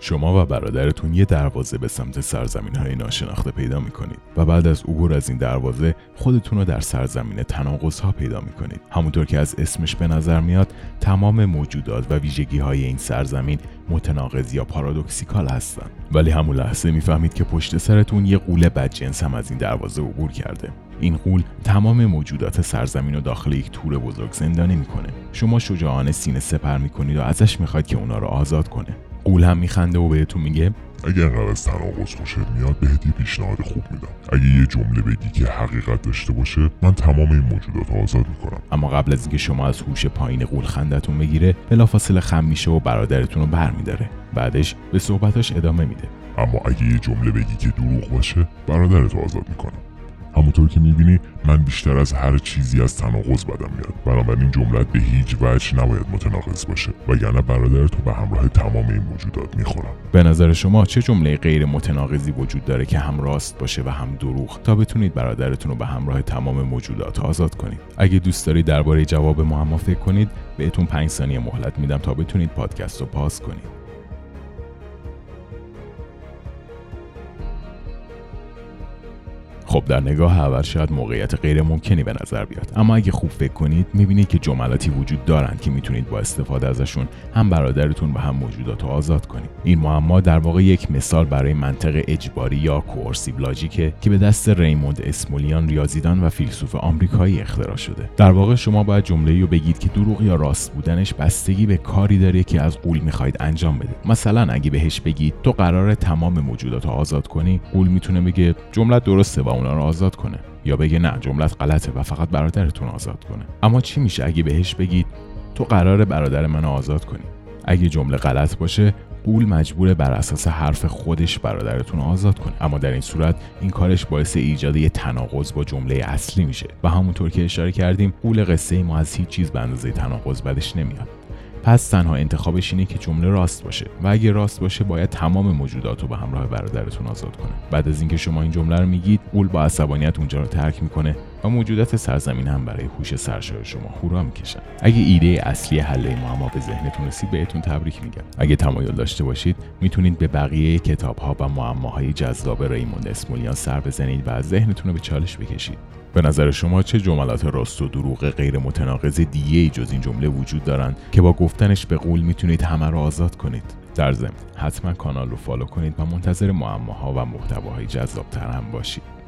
شما و برادرتون یه دروازه به سمت سرزمین های ناشناخته پیدا می‌کنید و بعد از عبور از این دروازه خودتون رو در سرزمین تناقض ها پیدا می‌کنید. همونطور که از اسمش به نظر میاد تمام موجودات و ویژگی های این سرزمین متناقض یا پارادوکسیکال هستن ولی همون لحظه می‌فهمید که پشت سرتون یه قوله بدجنس هم از این دروازه عبور کرده. این قول تمام موجودات سرزمین رو داخل یک تور بزرگ زندانی می‌کنه. شما شجاعانه سینه سپر می‌کنید و ازش می‌خواید که اونا رو آزاد کنه. قول هم میخنده و بهتون میگه. اگر انقدر از تناقض خوشت میاد بهت یه پیشنهاد خوب میدم. اگه یه جمله بگی که حقیقت داشته باشه من تمام این موجودات رو آزاد می‌کنم. اما قبل از اینکه شما از هوش پایین قول خندتون بگیره بلافاصله خم میشه و برادرتون رو برمیداره. بعدش به صحبتاش ادامه میده. اما اگه یه جمله بگی که دروغ باشه برادرت رو آزاد می‌کنم. همونطور که می‌بینی من بیشتر از هر چیزی از تناقض بدم میاد. بنابراین جملت به هیچ وجه نباید متناقض باشه. وگرنه برادر تو به همراه تمام این موجودات می‌خورم. به نظر شما چه جمله غیر متناقضی وجود داره که هم راست باشه و هم دروغ؟ تا بتونید برادرتون رو به همراه تمام موجودات آزاد کنید. اگه دوست دارید درباره جواب معما فکر کنید بهتون 5 ثانیه مهلت میدم تا بتونید پادکست رو پاس کنید. خب در نگاه اول شاید موقعیت غیر ممکنی به نظر بیاد. اما اگه خوب فکر کنید می‌بینید که جملاتی وجود دارند که می‌تونید با استفاده ازشون هم برادرتون و هم موجودات رو آزاد کنید. این معما در واقع یک مثال برای منطق اجباری یا کوورسیو لاجیکه که به دست ریموند اسمولیان ریاضیدان و فیلسوف آمریکایی اختراع شده. در واقع شما باید جمله رو بگید که دروغ یا راست بودنش بستگی به کاری داره که از قول می‌خواید انجام بده. مثلا اگه بهش بگید تو قرار تمام موجودات رو آزاد کنی قول می‌تونه بگه جملت درسته و اونا رو آزاد کنه. یا بگه نه جملت غلطه و فقط برادرتون آزاد کنه. اما چی میشه اگه بهش بگید تو قرار برادر منو آزاد کنی؟ اگه جمله غلط باشه قول مجبور بر اساس حرف خودش برادرتون آزاد کنه. اما در این صورت این کارش باعث ایجاد یه تناقض با جمله اصلی میشه. و همونطور که اشاره کردیم قول قصه ما از هیچ چیز به اندازه تناقض بدش نمیاد. پس تنها انتخابش اینه که جمله راست باشه و اگه راست باشه باید تمام موجودات رو به همراه برادرتون آزاد کنه. بعد از اینکه شما این جمله رو میگید قول با عصبانیت اونجا رو ترک می‌کنه و موجودات سرزمین هم برای هوش سرشار شما هورا می‌کشن. اگه ایده اصلی حل معما به ذهنتون رسید بهتون تبریک میگم. اگه تمایل داشته باشید می‌تونید به بقیه کتاب ها و معماهای جذاب ریموند اسمولیان سر بزنید و از ذهنتون رو به چالش بکشید. به نظر شما چه جملات راست و دروغ غیر متناقض دیگه ای جز این جمله وجود دارند که با گفتنش به قول می‌تونید همه رو آزاد کنید. در ضمن حتما کانال رو فالو کنید و منتظر معماها و محتواهای جذابتر هم باشید.